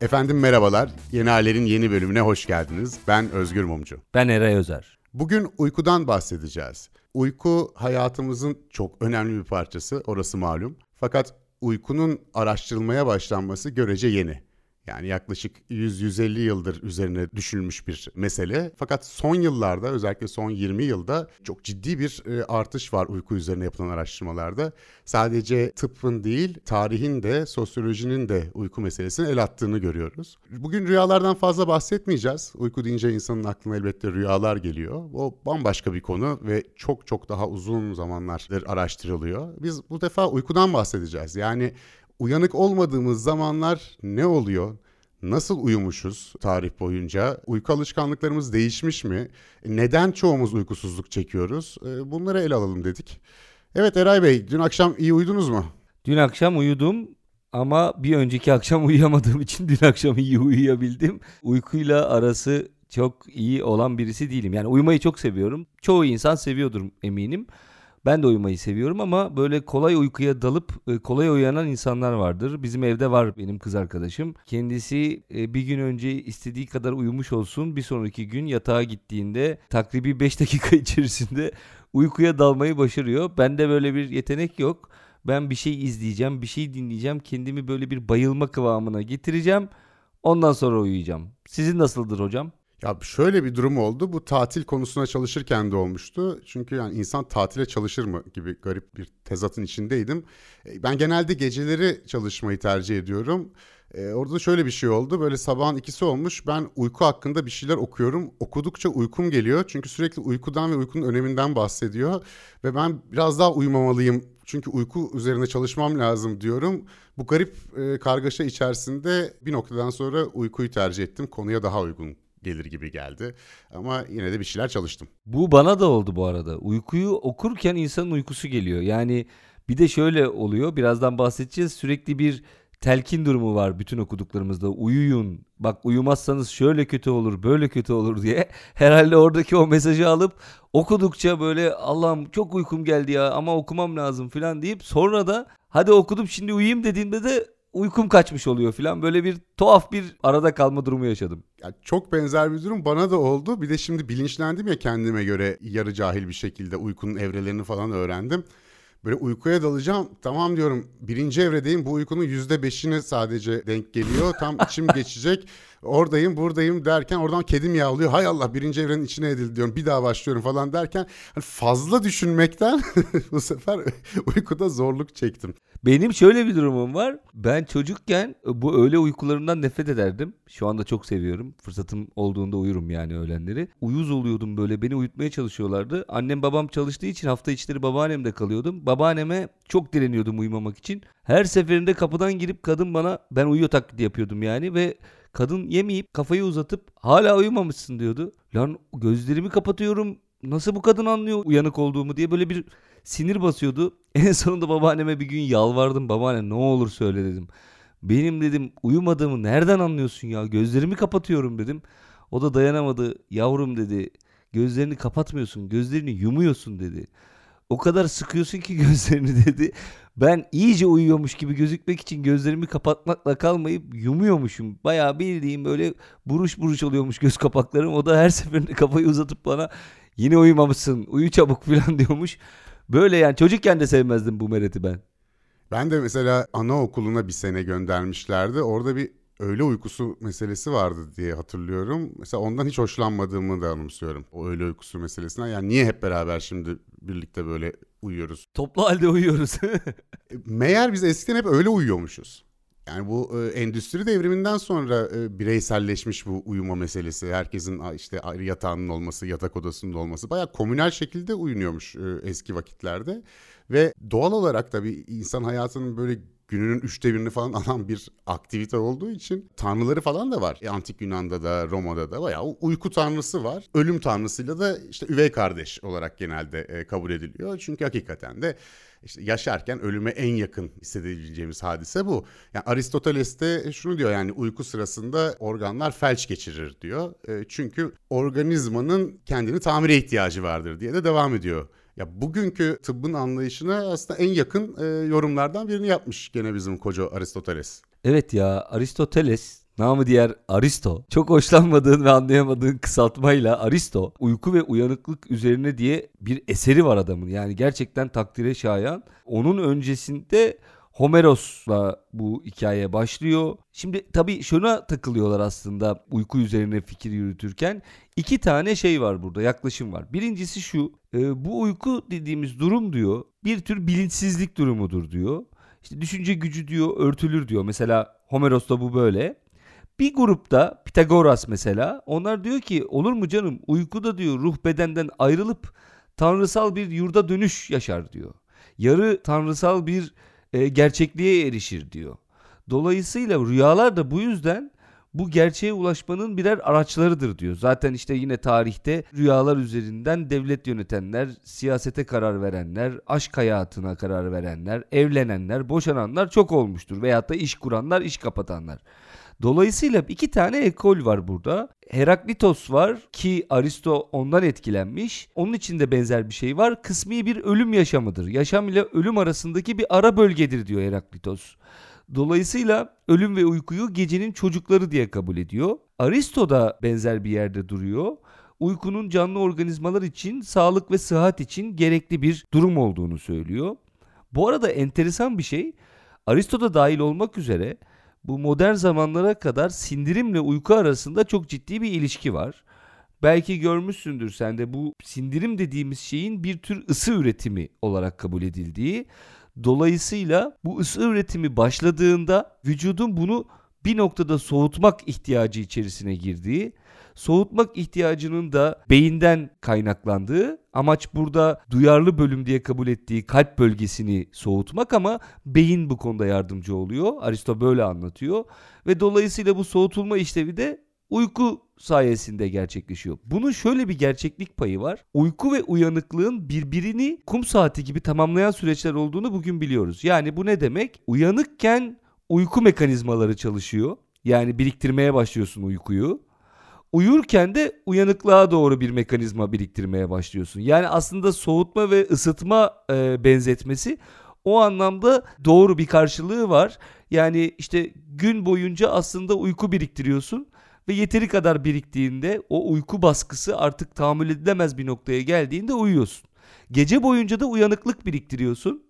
Efendim merhabalar. Yeni Haller'in yeni bölümüne hoş geldiniz. Ben Özgür Mumcu. Ben Eray Özer. Bugün uykudan bahsedeceğiz. Uyku hayatımızın çok önemli bir parçası, orası malum. Fakat uykunun araştırılmaya başlanması görece yeni. Yani yaklaşık 100-150 yıldır üzerine düşünülmüş bir mesele. Fakat son yıllarda özellikle son 20 yılda çok ciddi bir e, artış var uyku üzerine yapılan araştırmalarda. Sadece tıbbın değil tarihin de sosyolojinin de uyku meselesini el attığını görüyoruz. Bugün rüyalardan fazla bahsetmeyeceğiz. Uyku deyince insanın aklına elbette rüyalar geliyor. O bambaşka bir konu ve çok çok daha uzun zamanlardır araştırılıyor. Biz bu defa uykudan bahsedeceğiz. Yani uyanık olmadığımız zamanlar ne oluyor? Nasıl uyumuşuz tarih boyunca? Uyku alışkanlıklarımız değişmiş mi? Neden çoğumuz uykusuzluk çekiyoruz? Ee, bunları ele alalım dedik. Evet Eray Bey, dün akşam iyi uyudunuz mu? Dün akşam uyudum ama bir önceki akşam uyuyamadığım için dün akşam iyi uyuyabildim. Uykuyla arası çok iyi olan birisi değilim. Yani uyumayı çok seviyorum. Çoğu insan seviyordur eminim. Ben de uyumayı seviyorum ama böyle kolay uykuya dalıp e, kolay uyanan insanlar vardır. Bizim evde var benim kız arkadaşım. Kendisi e, bir gün önce istediği kadar uyumuş olsun. Bir sonraki gün yatağa gittiğinde takribi 5 dakika içerisinde uykuya dalmayı başarıyor. Bende böyle bir yetenek yok. Ben bir şey izleyeceğim, bir şey dinleyeceğim. Kendimi böyle bir bayılma kıvamına getireceğim. Ondan sonra uyuyacağım. Sizin nasıldır hocam? Ya şöyle bir durum oldu. Bu tatil konusuna çalışırken de olmuştu. Çünkü yani insan tatile çalışır mı gibi garip bir tezatın içindeydim. E, ben genelde geceleri çalışmayı tercih ediyorum. Ee, orada şöyle bir şey oldu. Böyle sabahın ikisi olmuş. Ben uyku hakkında bir şeyler okuyorum. Okudukça uykum geliyor. Çünkü sürekli uykudan ve uykunun öneminden bahsediyor. Ve ben biraz daha uyumamalıyım. Çünkü uyku üzerine çalışmam lazım diyorum. Bu garip e, kargaşa içerisinde bir noktadan sonra uykuyu tercih ettim. Konuya daha uygun gelir gibi geldi. Ama yine de bir şeyler çalıştım. Bu bana da oldu bu arada. Uykuyu okurken insanın uykusu geliyor. Yani bir de şöyle oluyor. Birazdan bahsedeceğiz. Sürekli bir telkin durumu var bütün okuduklarımızda. Uyuyun. Bak uyumazsanız şöyle kötü olur, böyle kötü olur diye. Herhalde oradaki o mesajı alıp okudukça böyle Allah'ım çok uykum geldi ya ama okumam lazım falan deyip sonra da hadi okudum şimdi uyuyayım dediğimde de uykum kaçmış oluyor falan. Böyle bir tuhaf bir arada kalma durumu yaşadım. Ya çok benzer bir durum bana da oldu. Bir de şimdi bilinçlendim ya kendime göre yarı cahil bir şekilde uykunun evrelerini falan öğrendim. Böyle uykuya dalacağım. Tamam diyorum birinci evredeyim bu uykunun yüzde beşine sadece denk geliyor. Tam içim geçecek. Oradayım buradayım derken oradan kedim yavlıyor. Hay Allah birinci evrenin içine edildi diyorum. Bir daha başlıyorum falan derken hani fazla düşünmekten bu sefer uykuda zorluk çektim. Benim şöyle bir durumum var. Ben çocukken bu öğle uykularından nefret ederdim. Şu anda çok seviyorum. Fırsatım olduğunda uyurum yani öğlenleri. Uyuz oluyordum böyle. Beni uyutmaya çalışıyorlardı. Annem babam çalıştığı için hafta içleri babaannemde kalıyordum. Babaanneme çok direniyordum uyumamak için. Her seferinde kapıdan girip kadın bana ben uyuyor taklidi yapıyordum yani ve kadın yemeyip kafayı uzatıp hala uyumamışsın diyordu. Lan gözlerimi kapatıyorum. Nasıl bu kadın anlıyor uyanık olduğumu diye böyle bir sinir basıyordu. En sonunda babaanneme bir gün yalvardım. Babaanne ne olur söyle dedim. Benim dedim uyumadığımı nereden anlıyorsun ya? Gözlerimi kapatıyorum dedim. O da dayanamadı. Yavrum dedi. Gözlerini kapatmıyorsun. Gözlerini yumuyorsun dedi. O kadar sıkıyorsun ki gözlerini dedi. Ben iyice uyuyormuş gibi gözükmek için gözlerimi kapatmakla kalmayıp yumuyormuşum. Bayağı bildiğim böyle buruş buruş oluyormuş göz kapaklarım. O da her seferinde kafayı uzatıp bana yine uyumamışsın uyu çabuk falan diyormuş. Böyle yani çocukken de sevmezdim bu mereti ben. Ben de mesela anaokuluna bir sene göndermişlerdi. Orada bir öğle uykusu meselesi vardı diye hatırlıyorum. Mesela ondan hiç hoşlanmadığımı da anımsıyorum. O öğle uykusu meselesinden. Yani niye hep beraber şimdi birlikte böyle uyuyoruz? Toplu halde uyuyoruz. E, meğer biz eskiden hep öyle uyuyormuşuz. Yani bu e, endüstri devriminden sonra e, bireyselleşmiş bu uyuma meselesi. Herkesin işte ayrı yatağının olması, yatak odasının olması bayağı komünel şekilde uyunuyormuş e, eski vakitlerde. Ve doğal olarak da bir insan hayatının böyle gününün üçte birini falan alan bir aktivite olduğu için tanrıları falan da var. E, Antik Yunan'da da Roma'da da bayağı uyku tanrısı var. Ölüm tanrısıyla da işte üvey kardeş olarak genelde e, kabul ediliyor. Çünkü hakikaten de işte yaşarken ölüme en yakın hissedebileceğimiz hadise bu. Yani Aristoteles de şunu diyor yani uyku sırasında organlar felç geçirir diyor. E, çünkü organizmanın kendini tamire ihtiyacı vardır diye de devam ediyor. Ya bugünkü tıbbın anlayışına aslında en yakın e, yorumlardan birini yapmış gene bizim koca Aristoteles. Evet ya Aristoteles namı diğer Aristo. Çok hoşlanmadığın ve anlayamadığın kısaltmayla Aristo uyku ve uyanıklık üzerine diye bir eseri var adamın. Yani gerçekten takdire şayan. Onun öncesinde Homeros'la bu hikaye başlıyor. Şimdi tabii şuna takılıyorlar aslında uyku üzerine fikir yürütürken. iki tane şey var burada yaklaşım var. Birincisi şu e, bu uyku dediğimiz durum diyor bir tür bilinçsizlik durumudur diyor. İşte düşünce gücü diyor örtülür diyor. Mesela Homeros'ta bu böyle. Bir grupta Pitagoras mesela onlar diyor ki olur mu canım uykuda diyor ruh bedenden ayrılıp tanrısal bir yurda dönüş yaşar diyor. Yarı tanrısal bir e, gerçekliğe erişir diyor. Dolayısıyla rüyalar da bu yüzden bu gerçeğe ulaşmanın birer araçlarıdır diyor. Zaten işte yine tarihte rüyalar üzerinden devlet yönetenler, siyasete karar verenler, aşk hayatına karar verenler, evlenenler, boşananlar çok olmuştur. Veyahut da iş kuranlar, iş kapatanlar. Dolayısıyla iki tane ekol var burada. Heraklitos var ki Aristo ondan etkilenmiş. Onun içinde benzer bir şey var. Kısmi bir ölüm yaşamıdır. Yaşam ile ölüm arasındaki bir ara bölgedir diyor Heraklitos. Dolayısıyla ölüm ve uykuyu gecenin çocukları diye kabul ediyor. Aristo da benzer bir yerde duruyor. Uykunun canlı organizmalar için, sağlık ve sıhhat için gerekli bir durum olduğunu söylüyor. Bu arada enteresan bir şey, Aristo da dahil olmak üzere bu modern zamanlara kadar sindirimle uyku arasında çok ciddi bir ilişki var. Belki görmüşsündür sen de bu sindirim dediğimiz şeyin bir tür ısı üretimi olarak kabul edildiği. Dolayısıyla bu ısı üretimi başladığında vücudun bunu bir noktada soğutmak ihtiyacı içerisine girdiği, soğutmak ihtiyacının da beyinden kaynaklandığı, amaç burada duyarlı bölüm diye kabul ettiği kalp bölgesini soğutmak ama beyin bu konuda yardımcı oluyor. Aristo böyle anlatıyor ve dolayısıyla bu soğutulma işlevi de uyku sayesinde gerçekleşiyor. Bunun şöyle bir gerçeklik payı var. Uyku ve uyanıklığın birbirini kum saati gibi tamamlayan süreçler olduğunu bugün biliyoruz. Yani bu ne demek? Uyanıkken uyku mekanizmaları çalışıyor. Yani biriktirmeye başlıyorsun uykuyu. Uyurken de uyanıklığa doğru bir mekanizma biriktirmeye başlıyorsun. Yani aslında soğutma ve ısıtma e, benzetmesi o anlamda doğru bir karşılığı var. Yani işte gün boyunca aslında uyku biriktiriyorsun ve yeteri kadar biriktiğinde o uyku baskısı artık tahammül edilemez bir noktaya geldiğinde uyuyorsun. Gece boyunca da uyanıklık biriktiriyorsun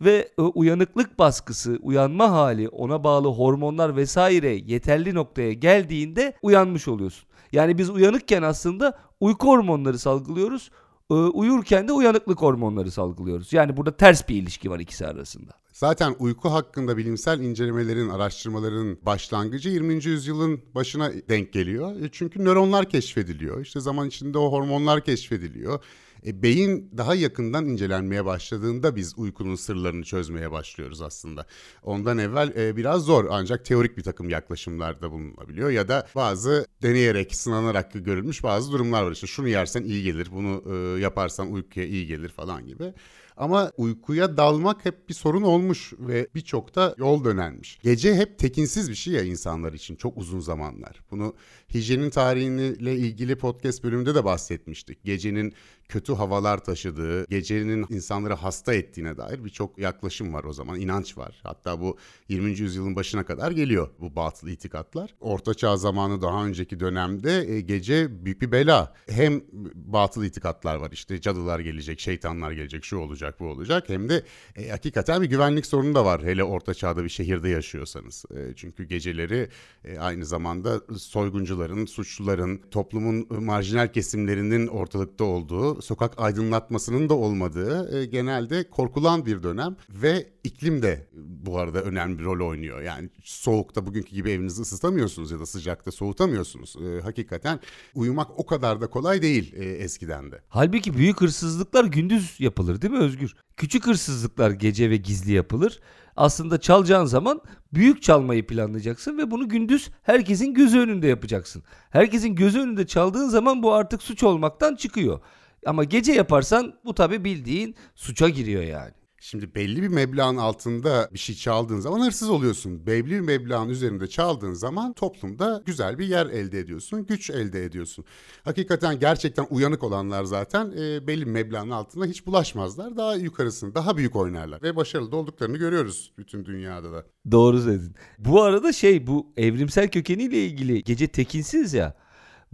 ve uyanıklık baskısı, uyanma hali, ona bağlı hormonlar vesaire yeterli noktaya geldiğinde uyanmış oluyorsun. Yani biz uyanıkken aslında uyku hormonları salgılıyoruz. Uyurken de uyanıklık hormonları salgılıyoruz. Yani burada ters bir ilişki var ikisi arasında. Zaten uyku hakkında bilimsel incelemelerin, araştırmaların başlangıcı 20. yüzyılın başına denk geliyor. E, çünkü nöronlar keşfediliyor. İşte zaman içinde o hormonlar keşfediliyor. E, beyin daha yakından incelenmeye başladığında biz uykunun sırlarını çözmeye başlıyoruz aslında. Ondan evvel e, biraz zor ancak teorik bir takım yaklaşımlarda bulunabiliyor ya da bazı deneyerek, sınanarak görülmüş bazı durumlar var. İşte şunu yersen iyi gelir, bunu e, yaparsan uykuya iyi gelir falan gibi. Ama uykuya dalmak hep bir sorun olmuş ve birçok da yol dönenmiş. Gece hep tekinsiz bir şey ya insanlar için çok uzun zamanlar. Bunu hijyenin tarihiyle ilgili podcast bölümünde de bahsetmiştik. Gecenin kötü havalar taşıdığı, gecenin insanları hasta ettiğine dair birçok yaklaşım var o zaman, inanç var. Hatta bu 20. yüzyılın başına kadar geliyor bu batıl itikatlar. Orta Çağ zamanı daha önceki dönemde e, gece büyük bir bela. Hem batıl itikatlar var işte cadılar gelecek, şeytanlar gelecek, şu olacak, bu olacak. Hem de e, hakikaten bir güvenlik sorunu da var hele Orta Çağ'da bir şehirde yaşıyorsanız. E, çünkü geceleri e, aynı zamanda soyguncuların, suçluların, toplumun marjinal kesimlerinin ortalıkta olduğu sokak aydınlatmasının da olmadığı e, genelde korkulan bir dönem ve iklim de bu arada önemli bir rol oynuyor. Yani soğukta bugünkü gibi evinizi ısıtamıyorsunuz ya da sıcakta soğutamıyorsunuz. E, hakikaten uyumak o kadar da kolay değil e, eskiden de. Halbuki büyük hırsızlıklar gündüz yapılır değil mi Özgür? Küçük hırsızlıklar gece ve gizli yapılır aslında çalacağın zaman büyük çalmayı planlayacaksın ve bunu gündüz herkesin gözü önünde yapacaksın. Herkesin gözü önünde çaldığın zaman bu artık suç olmaktan çıkıyor. Ama gece yaparsan bu tabi bildiğin suça giriyor yani. Şimdi belli bir meblağın altında bir şey çaldığın zaman hırsız oluyorsun. Belli bir meblağın üzerinde çaldığın zaman toplumda güzel bir yer elde ediyorsun, güç elde ediyorsun. Hakikaten gerçekten uyanık olanlar zaten e, belli bir meblağın altında hiç bulaşmazlar. Daha yukarısını, daha büyük oynarlar ve başarılı olduklarını görüyoruz bütün dünyada da. Doğru söyledin. Bu arada şey bu evrimsel kökeniyle ilgili gece tekinsiz ya.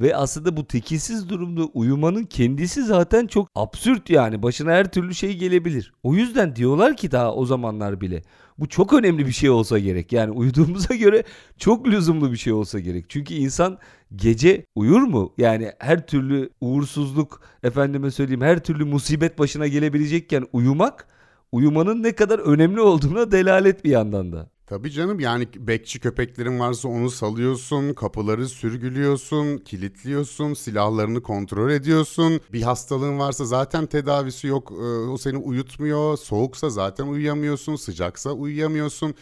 Ve aslında bu tekinsiz durumda uyumanın kendisi zaten çok absürt yani. Başına her türlü şey gelebilir. O yüzden diyorlar ki daha o zamanlar bile. Bu çok önemli bir şey olsa gerek. Yani uyuduğumuza göre çok lüzumlu bir şey olsa gerek. Çünkü insan gece uyur mu? Yani her türlü uğursuzluk, efendime söyleyeyim her türlü musibet başına gelebilecekken uyumak uyumanın ne kadar önemli olduğuna delalet bir yandan da. Tabii canım yani bekçi köpeklerin varsa onu salıyorsun, kapıları sürgülüyorsun, kilitliyorsun, silahlarını kontrol ediyorsun. Bir hastalığın varsa zaten tedavisi yok, e, o seni uyutmuyor. Soğuksa zaten uyuyamıyorsun, sıcaksa uyuyamıyorsun.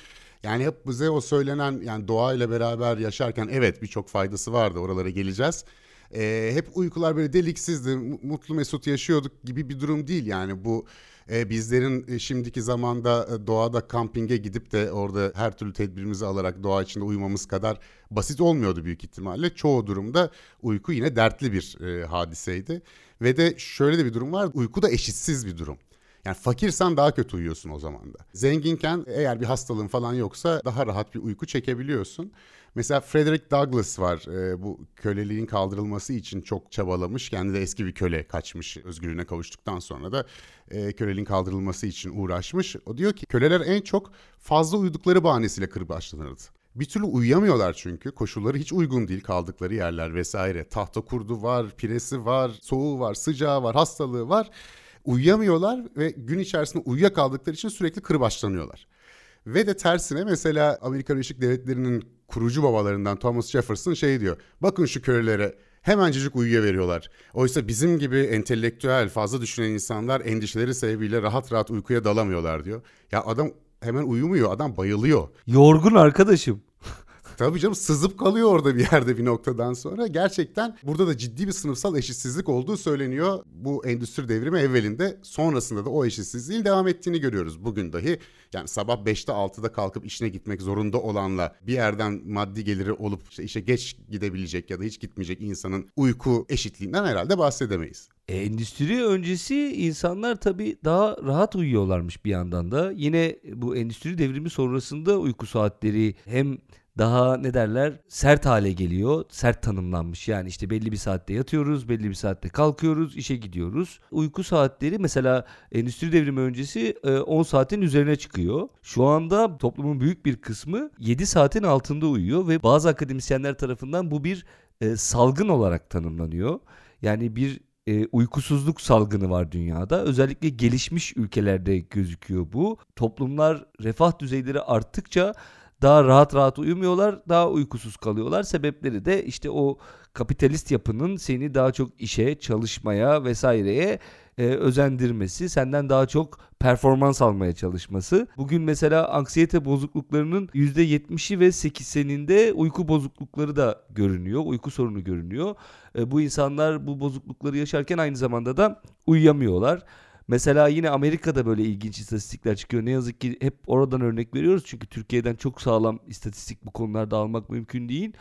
Yani hep bize o söylenen yani doğayla beraber yaşarken evet birçok faydası vardı oralara geleceğiz. Ee, hep uykular böyle deliksizdi, mutlu mesut yaşıyorduk gibi bir durum değil yani bu e, bizlerin e, şimdiki zamanda e, doğada kampinge gidip de orada her türlü tedbirimizi alarak doğa içinde uyumamız kadar basit olmuyordu büyük ihtimalle. Çoğu durumda uyku yine dertli bir hadiseydi. Ve de şöyle de bir durum var. Uyku da eşitsiz bir durum. Yani fakirsen daha kötü uyuyorsun o zaman da. Zenginken eğer bir hastalığın falan yoksa daha rahat bir uyku çekebiliyorsun. Mesela Frederick Douglass var. E, bu köleliğin kaldırılması için çok çabalamış. Kendi de eski bir köle kaçmış. Özgürlüğüne kavuştuktan sonra da e, köleliğin kaldırılması için uğraşmış. O diyor ki köleler en çok fazla uyudukları bahanesiyle kırbaçlanırdı. Bir türlü uyuyamıyorlar çünkü. Koşulları hiç uygun değil kaldıkları yerler vesaire. Tahta kurdu var, piresi var, soğuğu var, sıcağı var, hastalığı var. Uyuyamıyorlar ve gün içerisinde uyuyakaldıkları için sürekli kırbaçlanıyorlar. Ve de tersine mesela Amerika Birleşik Devletleri'nin kurucu babalarından Thomas Jefferson şey diyor. Bakın şu kölelere hemencecik uyuya veriyorlar. Oysa bizim gibi entelektüel, fazla düşünen insanlar endişeleri sebebiyle rahat rahat uykuya dalamıyorlar diyor. Ya adam hemen uyumuyor, adam bayılıyor. Yorgun arkadaşım. Tabii canım sızıp kalıyor orada bir yerde bir noktadan sonra. Gerçekten burada da ciddi bir sınıfsal eşitsizlik olduğu söyleniyor. Bu endüstri devrimi evvelinde sonrasında da o eşitsizliğin devam ettiğini görüyoruz bugün dahi. Yani sabah 5'te 6'da kalkıp işine gitmek zorunda olanla bir yerden maddi geliri olup işte işe geç gidebilecek ya da hiç gitmeyecek insanın uyku eşitliğinden herhalde bahsedemeyiz. E, endüstri öncesi insanlar tabii daha rahat uyuyorlarmış bir yandan da. Yine bu endüstri devrimi sonrasında uyku saatleri hem daha ne derler sert hale geliyor. Sert tanımlanmış. Yani işte belli bir saatte yatıyoruz, belli bir saatte kalkıyoruz, işe gidiyoruz. Uyku saatleri mesela endüstri devrimi öncesi 10 e, saatin üzerine çıkıyor. Şu anda toplumun büyük bir kısmı 7 saatin altında uyuyor ve bazı akademisyenler tarafından bu bir e, salgın olarak tanımlanıyor. Yani bir e, uykusuzluk salgını var dünyada. Özellikle gelişmiş ülkelerde gözüküyor bu. Toplumlar refah düzeyleri arttıkça daha rahat rahat uyumuyorlar, daha uykusuz kalıyorlar. Sebepleri de işte o kapitalist yapının seni daha çok işe, çalışmaya vesaireye e, özendirmesi, senden daha çok performans almaya çalışması. Bugün mesela anksiyete bozukluklarının %70'i ve 80'inde uyku bozuklukları da görünüyor. Uyku sorunu görünüyor. E, bu insanlar bu bozuklukları yaşarken aynı zamanda da uyuyamıyorlar. Mesela yine Amerika'da böyle ilginç istatistikler çıkıyor. Ne yazık ki hep oradan örnek veriyoruz. Çünkü Türkiye'den çok sağlam istatistik bu konularda almak mümkün değil.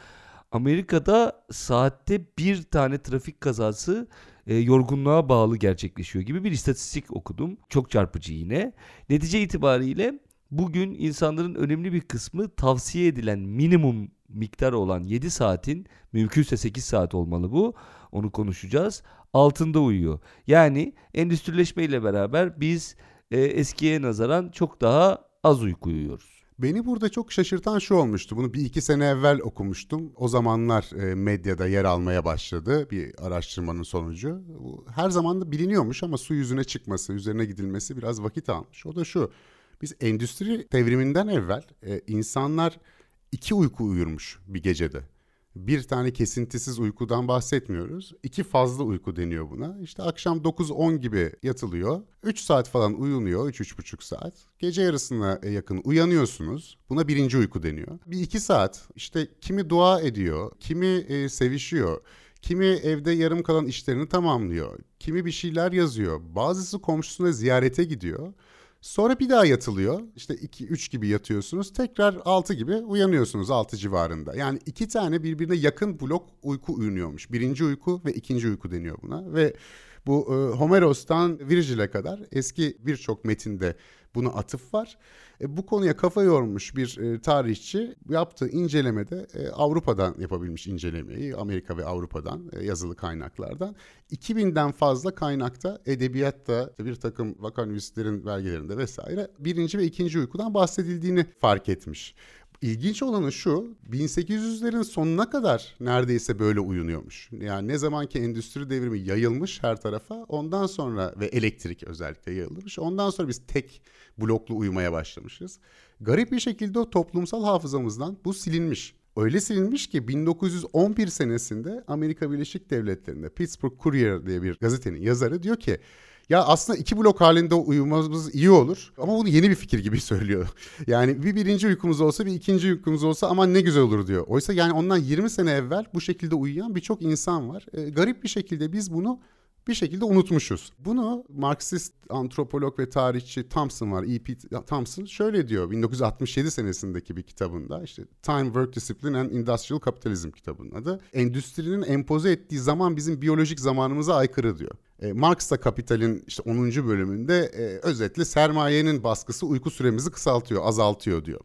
Amerika'da saatte bir tane trafik kazası e, yorgunluğa bağlı gerçekleşiyor gibi bir istatistik okudum. Çok çarpıcı yine. Netice itibariyle bugün insanların önemli bir kısmı tavsiye edilen minimum miktar olan 7 saatin mümkünse 8 saat olmalı bu. Onu konuşacağız altında uyuyor. Yani endüstrileşme ile beraber biz e, eskiye nazaran çok daha az uyku uyuyoruz. Beni burada çok şaşırtan şu olmuştu. Bunu bir iki sene evvel okumuştum. O zamanlar e, medyada yer almaya başladı bir araştırmanın sonucu. Her zaman da biliniyormuş ama su yüzüne çıkması, üzerine gidilmesi biraz vakit almış. O da şu. Biz endüstri devriminden evvel e, insanlar iki uyku uyurmuş bir gecede bir tane kesintisiz uykudan bahsetmiyoruz. İki fazla uyku deniyor buna. İşte akşam 9-10 gibi yatılıyor. 3 saat falan uyunuyor, 3-3,5 saat. Gece yarısına yakın uyanıyorsunuz. Buna birinci uyku deniyor. Bir iki saat işte kimi dua ediyor, kimi e, sevişiyor. Kimi evde yarım kalan işlerini tamamlıyor. Kimi bir şeyler yazıyor. Bazısı komşusuna ziyarete gidiyor. Sonra bir daha yatılıyor. İşte 2-3 gibi yatıyorsunuz. Tekrar 6 gibi uyanıyorsunuz 6 civarında. Yani iki tane birbirine yakın blok uyku uyunuyormuş. Birinci uyku ve ikinci uyku deniyor buna. Ve bu e, Homeros'tan Virgil'e kadar eski birçok metinde buna atıf var. E, bu konuya kafa yormuş bir e, tarihçi yaptığı incelemede e, Avrupa'dan yapabilmiş incelemeyi, Amerika ve Avrupa'dan e, yazılı kaynaklardan 2000'den fazla kaynakta edebiyatta bir takım vakanüvislerin belgelerinde vesaire birinci ve ikinci uykudan bahsedildiğini fark etmiş. İlginç olanı şu 1800'lerin sonuna kadar neredeyse böyle uyunuyormuş. Yani ne zaman ki endüstri devrimi yayılmış her tarafa ondan sonra ve elektrik özellikle yayılmış. Ondan sonra biz tek bloklu uyumaya başlamışız. Garip bir şekilde o toplumsal hafızamızdan bu silinmiş. Öyle silinmiş ki 1911 senesinde Amerika Birleşik Devletleri'nde Pittsburgh Courier diye bir gazetenin yazarı diyor ki ya aslında iki blok halinde uyumamız iyi olur ama bunu yeni bir fikir gibi söylüyor. Yani bir birinci uykumuz olsa bir ikinci uykumuz olsa aman ne güzel olur diyor. Oysa yani ondan 20 sene evvel bu şekilde uyuyan birçok insan var. E, garip bir şekilde biz bunu bir şekilde unutmuşuz. Bunu Marksist antropolog ve tarihçi Thompson var, E.P. Thompson şöyle diyor 1967 senesindeki bir kitabında işte Time, Work Discipline and Industrial Capitalism kitabının adı. Endüstrinin empoze ettiği zaman bizim biyolojik zamanımıza aykırı diyor. E, Marx da Kapital'in işte 10. bölümünde e, özetle sermayenin baskısı uyku süremizi kısaltıyor, azaltıyor diyor.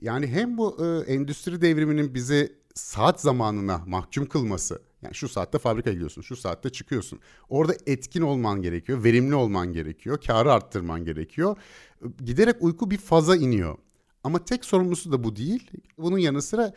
Yani hem bu e, endüstri devriminin bizi saat zamanına mahkum kılması yani şu saatte fabrika gidiyorsun, şu saatte çıkıyorsun. Orada etkin olman gerekiyor, verimli olman gerekiyor, karı arttırman gerekiyor. Giderek uyku bir faza iniyor. Ama tek sorumlusu da bu değil. Bunun yanı sıra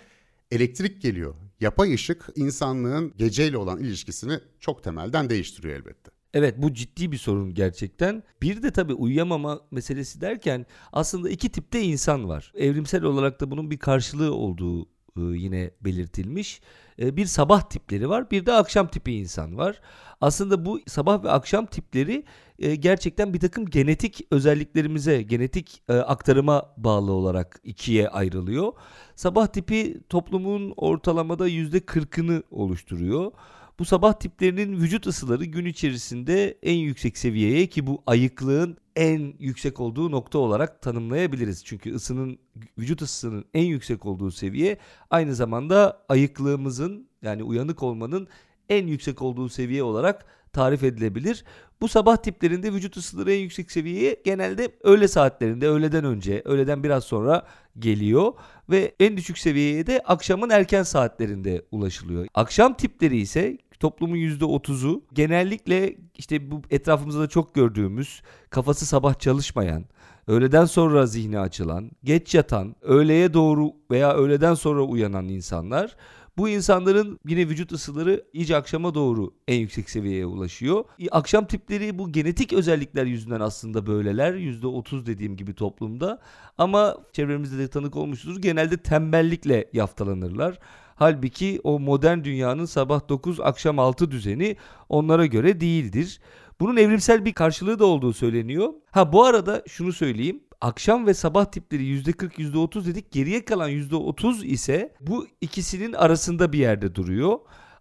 elektrik geliyor. Yapay ışık insanlığın geceyle olan ilişkisini çok temelden değiştiriyor elbette. Evet bu ciddi bir sorun gerçekten. Bir de tabii uyuyamama meselesi derken aslında iki tipte insan var. Evrimsel olarak da bunun bir karşılığı olduğu yine belirtilmiş. E, bir sabah tipleri var, bir de akşam tipi insan var. Aslında bu sabah ve akşam tipleri e, gerçekten bir takım genetik özelliklerimize, genetik aktarıma bağlı olarak ikiye ayrılıyor. Sabah tipi toplumun ortalamada yüzde 40'ını oluşturuyor. Bu sabah tiplerinin vücut ısıları gün içerisinde en yüksek seviyeye ki bu ayıklığın en yüksek olduğu nokta olarak tanımlayabiliriz. Çünkü ısının vücut ısısının en yüksek olduğu seviye aynı zamanda ayıklığımızın yani uyanık olmanın en yüksek olduğu seviye olarak tarif edilebilir. Bu sabah tiplerinde vücut ısıları en yüksek seviyeye genelde öğle saatlerinde, öğleden önce, öğleden biraz sonra geliyor ve en düşük seviyeye de akşamın erken saatlerinde ulaşılıyor. Akşam tipleri ise toplumun %30'u genellikle işte bu etrafımızda da çok gördüğümüz kafası sabah çalışmayan, öğleden sonra zihni açılan, geç yatan, öğleye doğru veya öğleden sonra uyanan insanlar bu insanların yine vücut ısıları iyice akşama doğru en yüksek seviyeye ulaşıyor. Akşam tipleri bu genetik özellikler yüzünden aslında böyleler. %30 dediğim gibi toplumda. Ama çevremizde de tanık olmuştur. Genelde tembellikle yaftalanırlar. Halbuki o modern dünyanın sabah 9 akşam 6 düzeni onlara göre değildir. Bunun evrimsel bir karşılığı da olduğu söyleniyor. Ha bu arada şunu söyleyeyim. Akşam ve sabah tipleri %40 %30 dedik. Geriye kalan %30 ise bu ikisinin arasında bir yerde duruyor.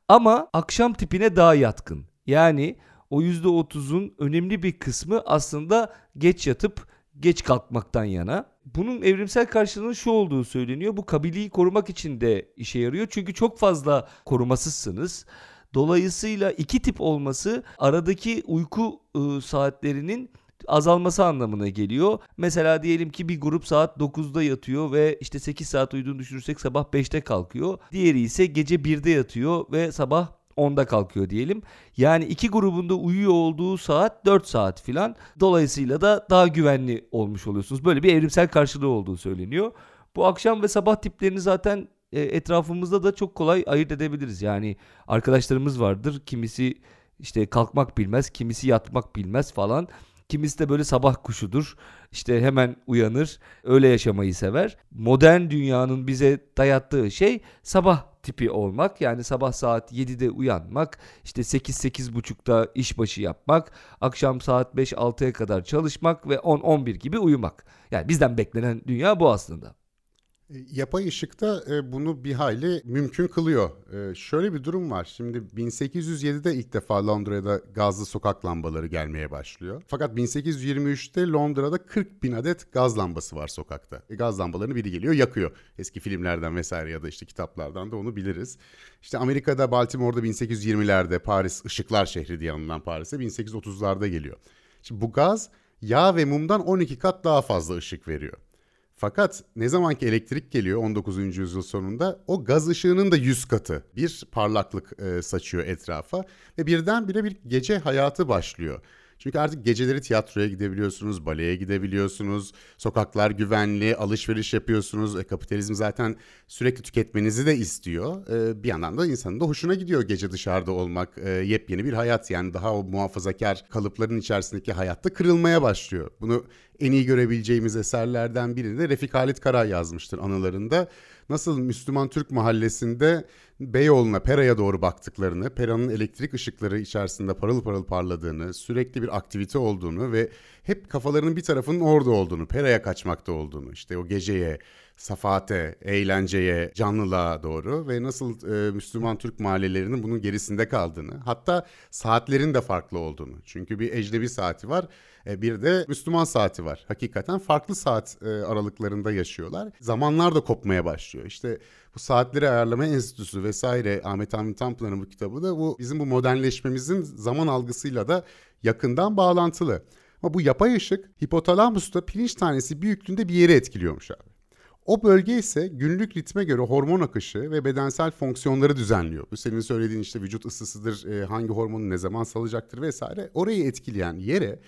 Ama akşam tipine daha yatkın. Yani o %30'un önemli bir kısmı aslında geç yatıp geç kalkmaktan yana. Bunun evrimsel karşılığının şu olduğu söyleniyor. Bu kabiliği korumak için de işe yarıyor. Çünkü çok fazla korumasızsınız. Dolayısıyla iki tip olması aradaki uyku ıı, saatlerinin azalması anlamına geliyor. Mesela diyelim ki bir grup saat 9'da yatıyor ve işte 8 saat uyuduğunu düşünürsek sabah 5'te kalkıyor. Diğeri ise gece 1'de yatıyor ve sabah 10'da kalkıyor diyelim. Yani iki grubunda uyuyor olduğu saat 4 saat filan. Dolayısıyla da daha güvenli olmuş oluyorsunuz. Böyle bir evrimsel karşılığı olduğu söyleniyor. Bu akşam ve sabah tiplerini zaten e, etrafımızda da çok kolay ayırt edebiliriz. Yani arkadaşlarımız vardır. Kimisi işte kalkmak bilmez, kimisi yatmak bilmez falan. Kimisi de böyle sabah kuşudur. İşte hemen uyanır, öyle yaşamayı sever. Modern dünyanın bize dayattığı şey sabah tipi olmak. Yani sabah saat 7'de uyanmak, işte 8-8.30'da işbaşı yapmak, akşam saat 5-6'ya kadar çalışmak ve 10-11 gibi uyumak. Yani bizden beklenen dünya bu aslında. E, yapay ışıkta e, bunu bir hayli mümkün kılıyor. E, şöyle bir durum var. Şimdi 1807'de ilk defa Londra'da gazlı sokak lambaları gelmeye başlıyor. Fakat 1823'te Londra'da 40 bin adet gaz lambası var sokakta. E, gaz lambalarını biri geliyor yakıyor. Eski filmlerden vesaire ya da işte kitaplardan da onu biliriz. İşte Amerika'da Baltimore'da 1820'lerde Paris ışıklar şehri diye anılan Paris'e 1830'larda geliyor. Şimdi bu gaz yağ ve mumdan 12 kat daha fazla ışık veriyor. Fakat ne zamanki elektrik geliyor 19. yüzyıl sonunda o gaz ışığının da 100 katı bir parlaklık e, saçıyor etrafa ve birdenbire bir gece hayatı başlıyor. Çünkü artık geceleri tiyatroya gidebiliyorsunuz, baleye gidebiliyorsunuz, sokaklar güvenli, alışveriş yapıyorsunuz. E, kapitalizm zaten sürekli tüketmenizi de istiyor. E, bir yandan da insanın da hoşuna gidiyor gece dışarıda olmak. E, yepyeni bir hayat yani daha o muhafazakar kalıpların içerisindeki hayatta kırılmaya başlıyor. Bunu en iyi görebileceğimiz eserlerden birini de Refik Halit Karay yazmıştır anılarında. Nasıl Müslüman Türk mahallesinde Beyoğlu'na, Pera'ya doğru baktıklarını, Pera'nın elektrik ışıkları içerisinde parıl parıl parladığını, sürekli bir aktivite olduğunu ve hep kafalarının bir tarafının orada olduğunu, Pera'ya kaçmakta olduğunu, işte o geceye, safate, eğlenceye, canlılığa doğru ve nasıl e, Müslüman Türk mahallelerinin bunun gerisinde kaldığını, hatta saatlerin de farklı olduğunu. Çünkü bir ecnebi saati var, e, bir de Müslüman saati var. Hakikaten farklı saat e, aralıklarında yaşıyorlar. Zamanlar da kopmaya başlıyor. İşte bu saatleri ayarlama enstitüsü vesaire Ahmet Hamit Tanpınar'ın bu kitabı da bu bizim bu modernleşmemizin zaman algısıyla da yakından bağlantılı. Ama bu yapay ışık hipotalamusta pirinç tanesi büyüklüğünde bir yeri etkiliyormuş abi. O bölge ise günlük ritme göre hormon akışı ve bedensel fonksiyonları düzenliyor. Bu senin söylediğin işte vücut ısısıdır, e, hangi hormonu ne zaman salacaktır vesaire. Orayı etkileyen yere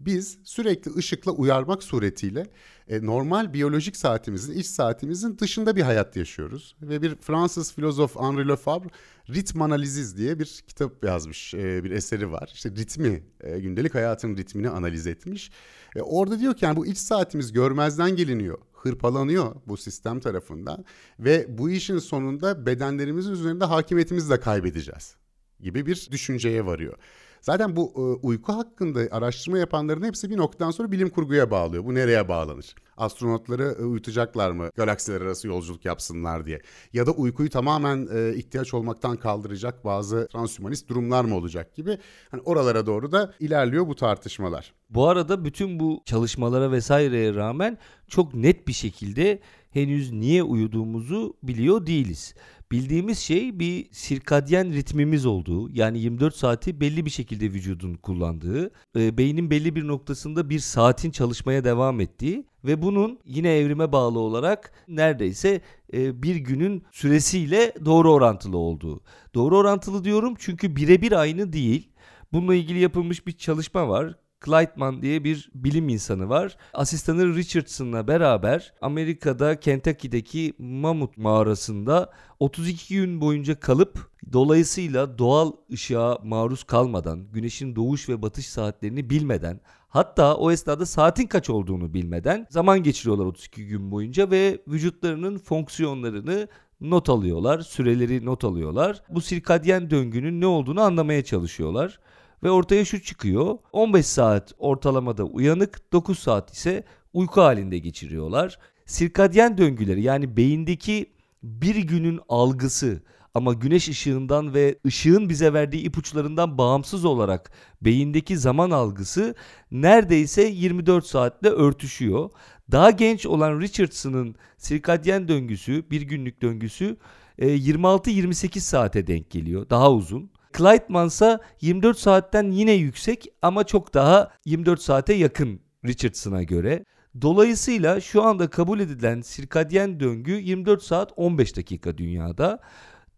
biz sürekli ışıkla uyarmak suretiyle e, normal biyolojik saatimizin, iç saatimizin dışında bir hayat yaşıyoruz. Ve bir Fransız filozof Henri Lefebvre Ritm Analiziz diye bir kitap yazmış, e, bir eseri var. İşte ritmi, e, gündelik hayatın ritmini analiz etmiş. E, orada diyor ki yani bu iç saatimiz görmezden geliniyor hırpalanıyor bu sistem tarafından ve bu işin sonunda bedenlerimizin üzerinde hakimiyetimizi de kaybedeceğiz gibi bir düşünceye varıyor. Zaten bu e, uyku hakkında araştırma yapanların hepsi bir noktadan sonra bilim kurguya bağlıyor. Bu nereye bağlanır? Astronotları e, uyutacaklar mı galaksiler arası yolculuk yapsınlar diye? Ya da uykuyu tamamen e, ihtiyaç olmaktan kaldıracak bazı transhumanist durumlar mı olacak gibi. Hani oralara doğru da ilerliyor bu tartışmalar. Bu arada bütün bu çalışmalara vesaireye rağmen çok net bir şekilde henüz niye uyuduğumuzu biliyor değiliz. Bildiğimiz şey bir sirkadyen ritmimiz olduğu yani 24 saati belli bir şekilde vücudun kullandığı, e, beynin belli bir noktasında bir saatin çalışmaya devam ettiği ve bunun yine evrime bağlı olarak neredeyse e, bir günün süresiyle doğru orantılı olduğu. Doğru orantılı diyorum çünkü birebir aynı değil. Bununla ilgili yapılmış bir çalışma var. Clydeman diye bir bilim insanı var. Asistanı Richardson'la beraber Amerika'da Kentucky'deki Mamut mağarasında 32 gün boyunca kalıp dolayısıyla doğal ışığa maruz kalmadan, güneşin doğuş ve batış saatlerini bilmeden, hatta o esnada saatin kaç olduğunu bilmeden zaman geçiriyorlar 32 gün boyunca ve vücutlarının fonksiyonlarını not alıyorlar, süreleri not alıyorlar. Bu sirkadyen döngünün ne olduğunu anlamaya çalışıyorlar ve ortaya şu çıkıyor. 15 saat ortalamada uyanık, 9 saat ise uyku halinde geçiriyorlar. Sirkadyen döngüleri yani beyindeki bir günün algısı ama güneş ışığından ve ışığın bize verdiği ipuçlarından bağımsız olarak beyindeki zaman algısı neredeyse 24 saatle örtüşüyor. Daha genç olan Richardson'ın sirkadyen döngüsü, bir günlük döngüsü 26-28 e, saate denk geliyor. Daha uzun. Clydeman ise 24 saatten yine yüksek ama çok daha 24 saate yakın Richardson'a göre. Dolayısıyla şu anda kabul edilen sirkadyen döngü 24 saat 15 dakika dünyada.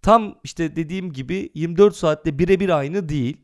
Tam işte dediğim gibi 24 saatte birebir aynı değil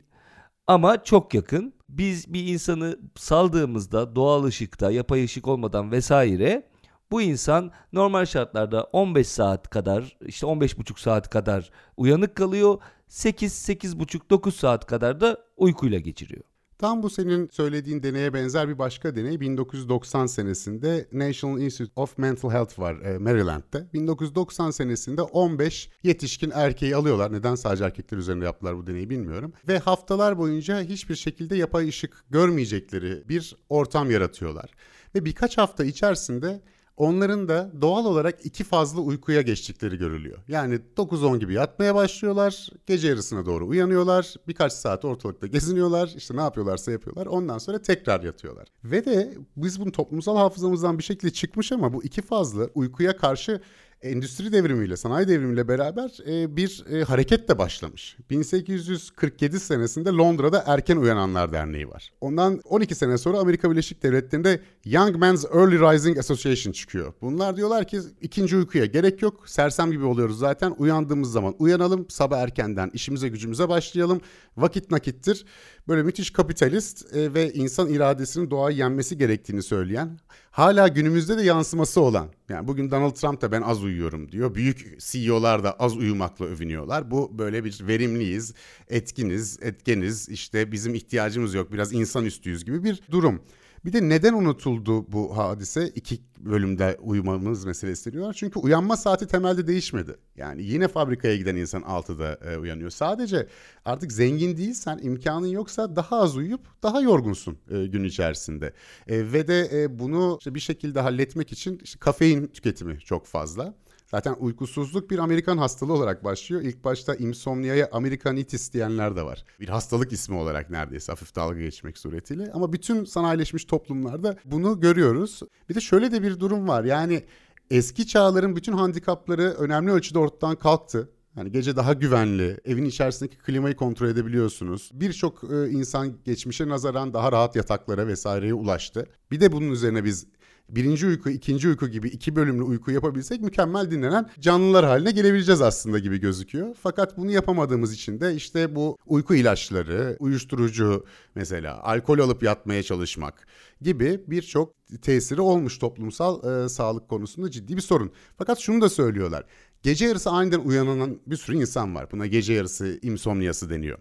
ama çok yakın. Biz bir insanı saldığımızda doğal ışıkta, yapay ışık olmadan vesaire bu insan normal şartlarda 15 saat kadar işte 15,5 saat kadar uyanık kalıyor. 8-8,5-9 saat kadar da uykuyla geçiriyor. Tam bu senin söylediğin deneye benzer bir başka deney 1990 senesinde National Institute of Mental Health var e, Maryland'de. 1990 senesinde 15 yetişkin erkeği alıyorlar. Neden sadece erkekler üzerinde yaptılar bu deneyi bilmiyorum. Ve haftalar boyunca hiçbir şekilde yapay ışık görmeyecekleri bir ortam yaratıyorlar. Ve birkaç hafta içerisinde onların da doğal olarak iki fazla uykuya geçtikleri görülüyor. Yani 9-10 gibi yatmaya başlıyorlar, gece yarısına doğru uyanıyorlar, birkaç saat ortalıkta geziniyorlar, işte ne yapıyorlarsa yapıyorlar, ondan sonra tekrar yatıyorlar. Ve de biz bunu toplumsal hafızamızdan bir şekilde çıkmış ama bu iki fazla uykuya karşı endüstri devrimiyle, sanayi devrimiyle beraber e, bir e, hareket de başlamış. 1847 senesinde Londra'da Erken Uyananlar Derneği var. Ondan 12 sene sonra Amerika Birleşik Devletleri'nde Young Men's Early Rising Association çıkıyor. Bunlar diyorlar ki ikinci uykuya gerek yok. Sersem gibi oluyoruz zaten. Uyandığımız zaman uyanalım. Sabah erkenden işimize gücümüze başlayalım. Vakit nakittir. Böyle müthiş kapitalist e, ve insan iradesinin doğayı yenmesi gerektiğini söyleyen hala günümüzde de yansıması olan. Yani bugün Donald Trump da ben az uyuyorum diyor. Büyük CEO'lar da az uyumakla övünüyorlar. Bu böyle bir verimliyiz, etkiniz, etkeniz, işte bizim ihtiyacımız yok, biraz insanüstüyüz gibi bir durum. Bir de neden unutuldu bu hadise? İki bölümde uyumamız meselesi diyorlar. Çünkü uyanma saati temelde değişmedi. Yani yine fabrikaya giden insan 6'da e, uyanıyor. Sadece artık zengin değilsen, imkanın yoksa daha az uyuyup daha yorgunsun e, gün içerisinde. E, ve de e, bunu işte bir şekilde halletmek için işte kafein tüketimi çok fazla. Zaten uykusuzluk bir Amerikan hastalığı olarak başlıyor. İlk başta insomnia'ya Amerikanitis diyenler de var. Bir hastalık ismi olarak neredeyse hafif dalga geçmek suretiyle. Ama bütün sanayileşmiş toplumlarda bunu görüyoruz. Bir de şöyle de bir durum var. Yani eski çağların bütün handikapları önemli ölçüde ortadan kalktı. Yani gece daha güvenli, evin içerisindeki klimayı kontrol edebiliyorsunuz. Birçok e, insan geçmişe nazaran daha rahat yataklara vesaireye ulaştı. Bir de bunun üzerine biz birinci uyku, ikinci uyku gibi iki bölümlü uyku yapabilsek mükemmel dinlenen canlılar haline gelebileceğiz aslında gibi gözüküyor. Fakat bunu yapamadığımız için de işte bu uyku ilaçları, uyuşturucu mesela, alkol alıp yatmaya çalışmak gibi birçok tesiri olmuş toplumsal e, sağlık konusunda ciddi bir sorun. Fakat şunu da söylüyorlar. Gece yarısı aniden uyanan bir sürü insan var. Buna gece yarısı insomniyası deniyor.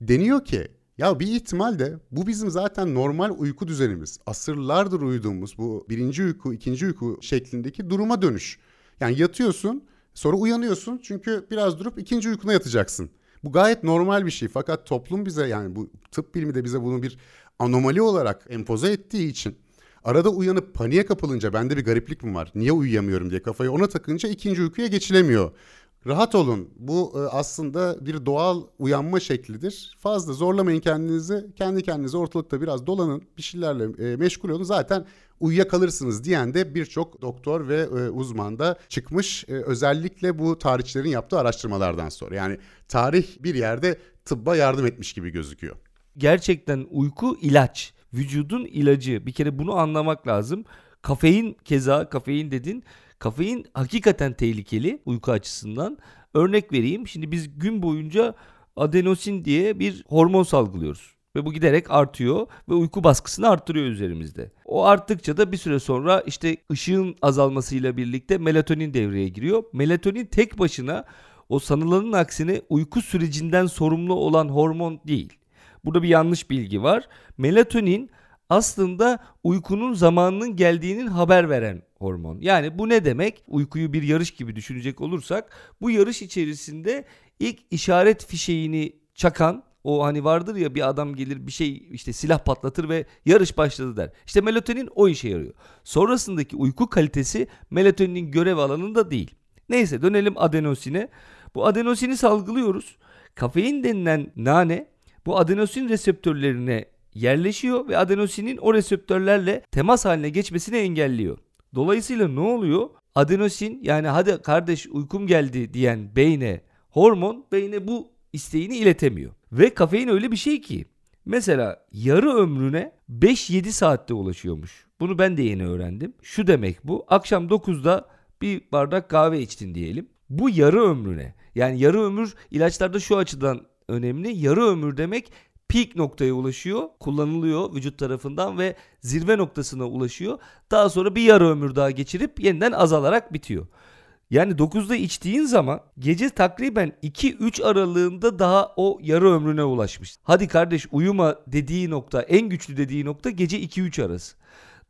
Deniyor ki ya bir ihtimal de bu bizim zaten normal uyku düzenimiz. Asırlardır uyuduğumuz bu birinci uyku, ikinci uyku şeklindeki duruma dönüş. Yani yatıyorsun sonra uyanıyorsun çünkü biraz durup ikinci uykuna yatacaksın. Bu gayet normal bir şey fakat toplum bize yani bu tıp bilimi de bize bunu bir anomali olarak empoze ettiği için arada uyanıp paniğe kapılınca bende bir gariplik mi var? Niye uyuyamıyorum diye kafayı ona takınca ikinci uykuya geçilemiyor. Rahat olun. Bu e, aslında bir doğal uyanma şeklidir. Fazla zorlamayın kendinizi. Kendi kendinize ortalıkta biraz dolanın. Bir şeylerle e, meşgul olun. Zaten uyuyakalırsınız diyen de birçok doktor ve e, uzman da çıkmış. Özellikle bu tarihçilerin yaptığı araştırmalardan sonra. Yani tarih bir yerde tıbba yardım etmiş gibi gözüküyor. Gerçekten uyku ilaç. Vücudun ilacı. Bir kere bunu anlamak lazım. Kafein keza kafein dedin Kafein hakikaten tehlikeli uyku açısından. Örnek vereyim. Şimdi biz gün boyunca adenosin diye bir hormon salgılıyoruz. Ve bu giderek artıyor ve uyku baskısını arttırıyor üzerimizde. O arttıkça da bir süre sonra işte ışığın azalmasıyla birlikte melatonin devreye giriyor. Melatonin tek başına o sanılanın aksine uyku sürecinden sorumlu olan hormon değil. Burada bir yanlış bilgi var. Melatonin aslında uykunun zamanının geldiğinin haber veren hormon. Yani bu ne demek? Uykuyu bir yarış gibi düşünecek olursak bu yarış içerisinde ilk işaret fişeğini çakan o hani vardır ya bir adam gelir bir şey işte silah patlatır ve yarış başladı der. İşte melatonin o işe yarıyor. Sonrasındaki uyku kalitesi melatoninin görev alanında değil. Neyse dönelim adenosine. Bu adenosini salgılıyoruz. Kafein denilen nane bu adenosin reseptörlerine yerleşiyor ve adenosinin o reseptörlerle temas haline geçmesini engelliyor. Dolayısıyla ne oluyor? Adenosin yani hadi kardeş uykum geldi diyen beyne hormon beyne bu isteğini iletemiyor. Ve kafein öyle bir şey ki mesela yarı ömrüne 5-7 saatte ulaşıyormuş. Bunu ben de yeni öğrendim. Şu demek bu akşam 9'da bir bardak kahve içtin diyelim. Bu yarı ömrüne yani yarı ömür ilaçlarda şu açıdan önemli. Yarı ömür demek peak noktaya ulaşıyor, kullanılıyor vücut tarafından ve zirve noktasına ulaşıyor. Daha sonra bir yarı ömür daha geçirip yeniden azalarak bitiyor. Yani 9'da içtiğin zaman gece takriben 2-3 aralığında daha o yarı ömrüne ulaşmış. Hadi kardeş uyuma dediği nokta en güçlü dediği nokta gece 2-3 arası.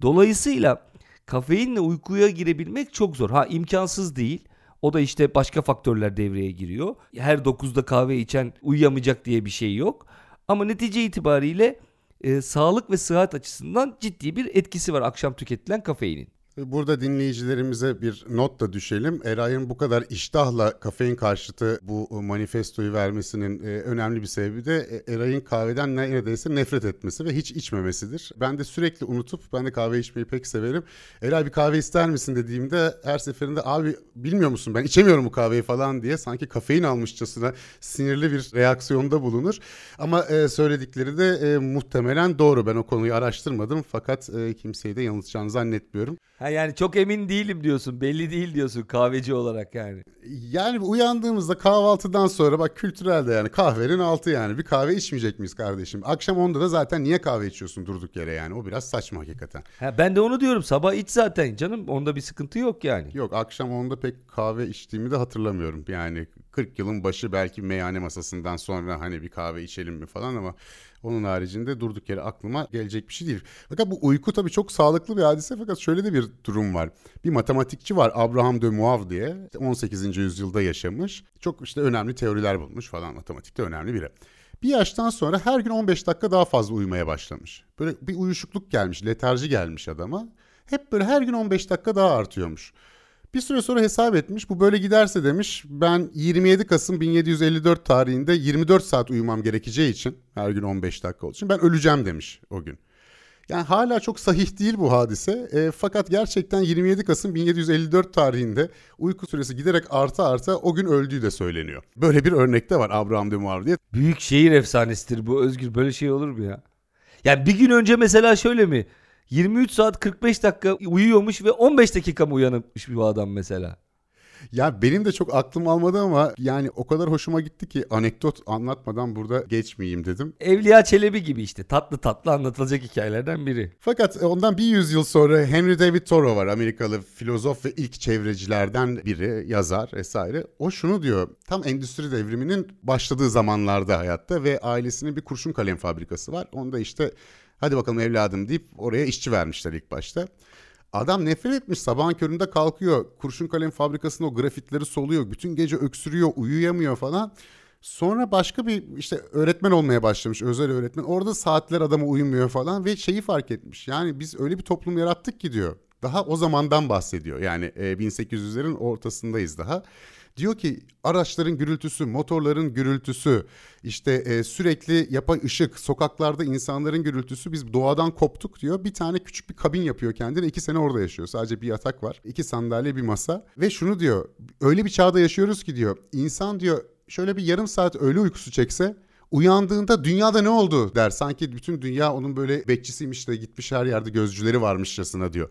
Dolayısıyla kafeinle uykuya girebilmek çok zor. Ha imkansız değil. O da işte başka faktörler devreye giriyor. Her 9'da kahve içen uyuyamayacak diye bir şey yok. Ama netice itibariyle e, sağlık ve sıhhat açısından ciddi bir etkisi var akşam tüketilen kafeinin. Burada dinleyicilerimize bir not da düşelim. Eray'ın bu kadar iştahla kafein karşıtı bu manifestoyu vermesinin e, önemli bir sebebi de e, Eray'ın kahveden neredeyse nefret etmesi ve hiç içmemesidir. Ben de sürekli unutup ben de kahve içmeyi pek severim. Eray bir kahve ister misin dediğimde her seferinde abi bilmiyor musun ben içemiyorum bu kahveyi falan diye sanki kafein almışçasına sinirli bir reaksiyonda bulunur. Ama e, söyledikleri de muhtemelen doğru. Ben o konuyu araştırmadım fakat kimseyi de yanıltacağını zannetmiyorum. Ha yani çok emin değilim diyorsun. Belli değil diyorsun kahveci olarak yani. Yani uyandığımızda kahvaltıdan sonra bak kültürelde yani kahvenin altı yani. Bir kahve içmeyecek miyiz kardeşim? Akşam 10'da da zaten niye kahve içiyorsun durduk yere yani? O biraz saçma hakikaten. Ha, ben de onu diyorum. Sabah iç zaten canım. Onda bir sıkıntı yok yani. Yok akşam 10'da pek kahve içtiğimi de hatırlamıyorum. Yani 40 yılın başı belki meyhane masasından sonra hani bir kahve içelim mi falan ama onun haricinde durduk yere aklıma gelecek bir şey değil. Fakat bu uyku tabii çok sağlıklı bir hadise fakat şöyle de bir durum var. Bir matematikçi var Abraham de Moivre diye 18. yüzyılda yaşamış. Çok işte önemli teoriler bulmuş falan matematikte önemli biri. Bir yaştan sonra her gün 15 dakika daha fazla uyumaya başlamış. Böyle bir uyuşukluk gelmiş, letarji gelmiş adama. Hep böyle her gün 15 dakika daha artıyormuş. Bir süre sonra hesap etmiş. Bu böyle giderse demiş ben 27 Kasım 1754 tarihinde 24 saat uyumam gerekeceği için her gün 15 dakika olduğu için ben öleceğim demiş o gün. Yani hala çok sahih değil bu hadise. E, fakat gerçekten 27 Kasım 1754 tarihinde uyku süresi giderek arta arta o gün öldüğü de söyleniyor. Böyle bir örnek de var Abraham de Moivre diye. Büyük şehir efsanesidir bu Özgür. Böyle şey olur mu ya? Yani bir gün önce mesela şöyle mi? 23 saat 45 dakika uyuyormuş ve 15 dakika mı uyanıkmış bu adam mesela? Ya benim de çok aklım almadı ama yani o kadar hoşuma gitti ki anekdot anlatmadan burada geçmeyeyim dedim. Evliya Çelebi gibi işte tatlı tatlı anlatılacak hikayelerden biri. Fakat ondan bir yüzyıl sonra Henry David Thoreau var Amerikalı filozof ve ilk çevrecilerden biri yazar vesaire. O şunu diyor tam endüstri devriminin başladığı zamanlarda hayatta ve ailesinin bir kurşun kalem fabrikası var. Onda işte Hadi bakalım evladım deyip oraya işçi vermişler ilk başta. Adam nefret etmiş sabahın köründe kalkıyor. Kurşun kalem fabrikasında o grafitleri soluyor. Bütün gece öksürüyor, uyuyamıyor falan. Sonra başka bir işte öğretmen olmaya başlamış özel öğretmen. Orada saatler adama uyumuyor falan ve şeyi fark etmiş. Yani biz öyle bir toplum yarattık ki diyor. Daha o zamandan bahsediyor. Yani 1800'lerin ortasındayız daha. Diyor ki araçların gürültüsü, motorların gürültüsü, işte e, sürekli yapay ışık, sokaklarda insanların gürültüsü biz doğadan koptuk diyor. Bir tane küçük bir kabin yapıyor kendine. iki sene orada yaşıyor. Sadece bir yatak var. iki sandalye, bir masa. Ve şunu diyor. Öyle bir çağda yaşıyoruz ki diyor. İnsan diyor şöyle bir yarım saat öğle uykusu çekse uyandığında dünyada ne oldu der. Sanki bütün dünya onun böyle bekçisiymiş de gitmiş her yerde gözcüleri varmışçasına diyor.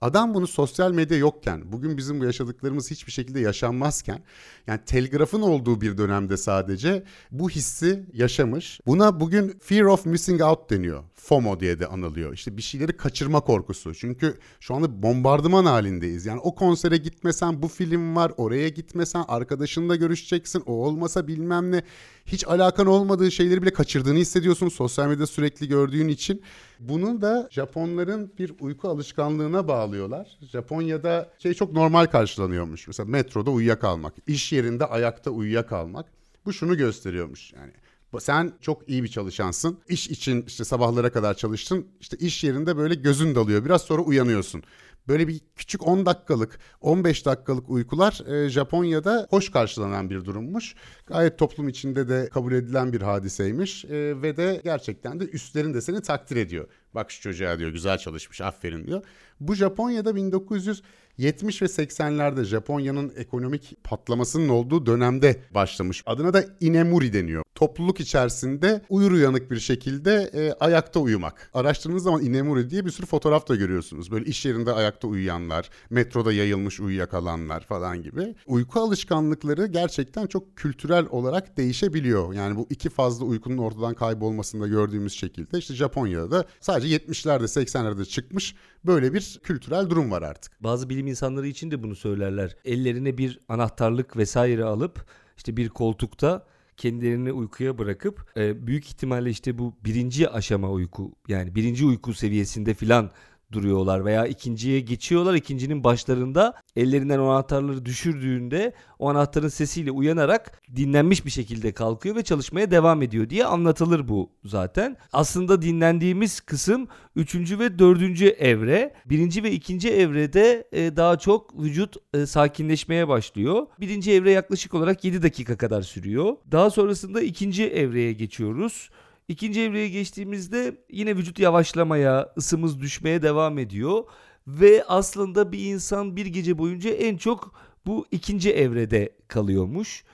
Adam bunu sosyal medya yokken, bugün bizim bu yaşadıklarımız hiçbir şekilde yaşanmazken, yani telgrafın olduğu bir dönemde sadece bu hissi yaşamış. Buna bugün fear of missing out deniyor. FOMO diye de anılıyor. İşte bir şeyleri kaçırma korkusu. Çünkü şu anda bombardıman halindeyiz. Yani o konsere gitmesen bu film var, oraya gitmesen arkadaşınla görüşeceksin, o olmasa bilmem ne. Hiç alakan olmadığı şeyleri bile kaçırdığını hissediyorsun sosyal medyada sürekli gördüğün için. Bunu da Japonların bir uyku alışkanlığına bağlıyorlar. Japonya'da şey çok normal karşılanıyormuş. Mesela metroda uyuyakalmak, iş yerinde ayakta uyuyakalmak. Bu şunu gösteriyormuş yani sen çok iyi bir çalışansın. İş için işte sabahlara kadar çalıştın. İşte iş yerinde böyle gözün dalıyor. Biraz sonra uyanıyorsun. Böyle bir küçük 10 dakikalık, 15 dakikalık uykular e, Japonya'da hoş karşılanan bir durummuş. Gayet toplum içinde de kabul edilen bir hadiseymiş e, ve de gerçekten de üstlerin de seni takdir ediyor. Bak şu çocuğa diyor güzel çalışmış aferin diyor. Bu Japonya'da 1900 70 ve 80'lerde Japonya'nın ekonomik patlamasının olduğu dönemde başlamış. Adına da inemuri deniyor. Topluluk içerisinde uyur uyanık bir şekilde e, ayakta uyumak. Araştırdığınız zaman inemuri diye bir sürü fotoğraf da görüyorsunuz. Böyle iş yerinde ayakta uyuyanlar, metroda yayılmış uyuyakalanlar falan gibi. Uyku alışkanlıkları gerçekten çok kültürel olarak değişebiliyor. Yani bu iki fazla uykunun ortadan kaybolmasında gördüğümüz şekilde işte Japonya'da da sadece 70'lerde 80'lerde çıkmış böyle bir kültürel durum var artık. Bazı bilim insanları için de bunu söylerler. Ellerine bir anahtarlık vesaire alıp işte bir koltukta kendilerini uykuya bırakıp e, büyük ihtimalle işte bu birinci aşama uyku yani birinci uyku seviyesinde filan duruyorlar veya ikinciye geçiyorlar. İkincinin başlarında ellerinden o anahtarları düşürdüğünde o anahtarın sesiyle uyanarak dinlenmiş bir şekilde kalkıyor ve çalışmaya devam ediyor diye anlatılır bu zaten. Aslında dinlendiğimiz kısım 3. ve 4. evre. 1. ve 2. evrede e, daha çok vücut e, sakinleşmeye başlıyor. 1. evre yaklaşık olarak 7 dakika kadar sürüyor. Daha sonrasında 2. evreye geçiyoruz. İkinci evreye geçtiğimizde yine vücut yavaşlamaya, ısımız düşmeye devam ediyor. Ve aslında bir insan bir gece boyunca en çok bu ikinci evrede kalıyormuş.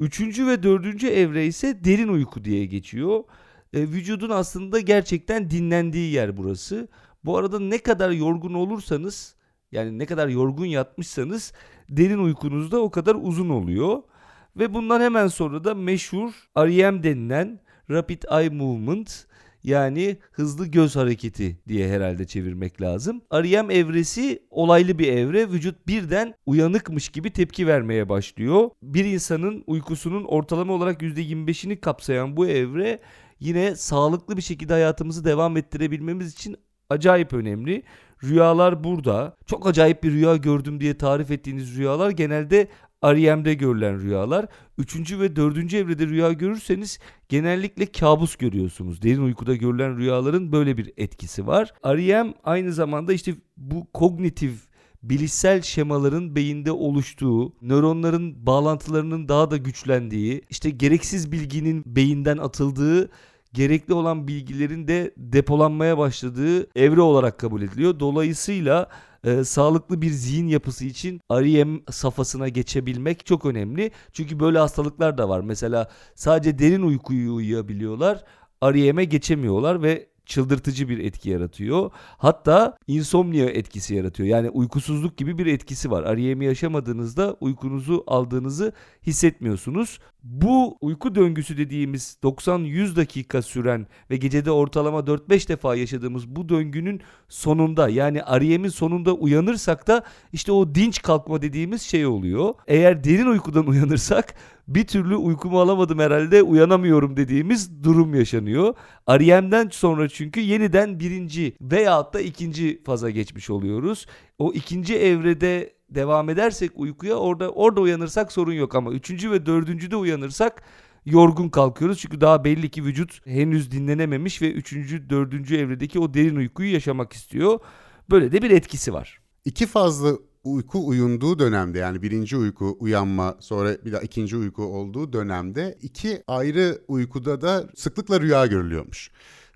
Üçüncü ve dördüncü evre ise derin uyku diye geçiyor. E, vücudun aslında gerçekten dinlendiği yer burası. Bu arada ne kadar yorgun olursanız yani ne kadar yorgun yatmışsanız derin uykunuz da o kadar uzun oluyor. Ve bundan hemen sonra da meşhur REM denilen Rapid Eye Movement yani hızlı göz hareketi diye herhalde çevirmek lazım. REM evresi olaylı bir evre. Vücut birden uyanıkmış gibi tepki vermeye başlıyor. Bir insanın uykusunun ortalama olarak %25'ini kapsayan bu evre yine sağlıklı bir şekilde hayatımızı devam ettirebilmemiz için acayip önemli. Rüyalar burada. Çok acayip bir rüya gördüm diye tarif ettiğiniz rüyalar genelde REM'de görülen rüyalar. Üçüncü ve dördüncü evrede rüya görürseniz genellikle kabus görüyorsunuz. Derin uykuda görülen rüyaların böyle bir etkisi var. REM aynı zamanda işte bu kognitif bilişsel şemaların beyinde oluştuğu, nöronların bağlantılarının daha da güçlendiği, işte gereksiz bilginin beyinden atıldığı gerekli olan bilgilerin de depolanmaya başladığı evre olarak kabul ediliyor. Dolayısıyla e, sağlıklı bir zihin yapısı için REM safhasına geçebilmek çok önemli. Çünkü böyle hastalıklar da var. Mesela sadece derin uykuyu uyuyabiliyorlar. REM'e geçemiyorlar ve çıldırtıcı bir etki yaratıyor. Hatta insomnia etkisi yaratıyor. Yani uykusuzluk gibi bir etkisi var. REM'i yaşamadığınızda uykunuzu aldığınızı hissetmiyorsunuz. Bu uyku döngüsü dediğimiz 90-100 dakika süren ve gecede ortalama 4-5 defa yaşadığımız bu döngünün sonunda yani REM'in sonunda uyanırsak da işte o dinç kalkma dediğimiz şey oluyor. Eğer derin uykudan uyanırsak bir türlü uykumu alamadım herhalde uyanamıyorum dediğimiz durum yaşanıyor. REM'den sonra çünkü yeniden birinci veyahut da ikinci faza geçmiş oluyoruz. O ikinci evrede devam edersek uykuya orada orada uyanırsak sorun yok ama üçüncü ve dördüncüde uyanırsak yorgun kalkıyoruz. Çünkü daha belli ki vücut henüz dinlenememiş ve üçüncü, dördüncü evredeki o derin uykuyu yaşamak istiyor. Böyle de bir etkisi var. İki fazla uyku uyunduğu dönemde yani birinci uyku uyanma sonra bir daha ikinci uyku olduğu dönemde iki ayrı uykuda da sıklıkla rüya görülüyormuş.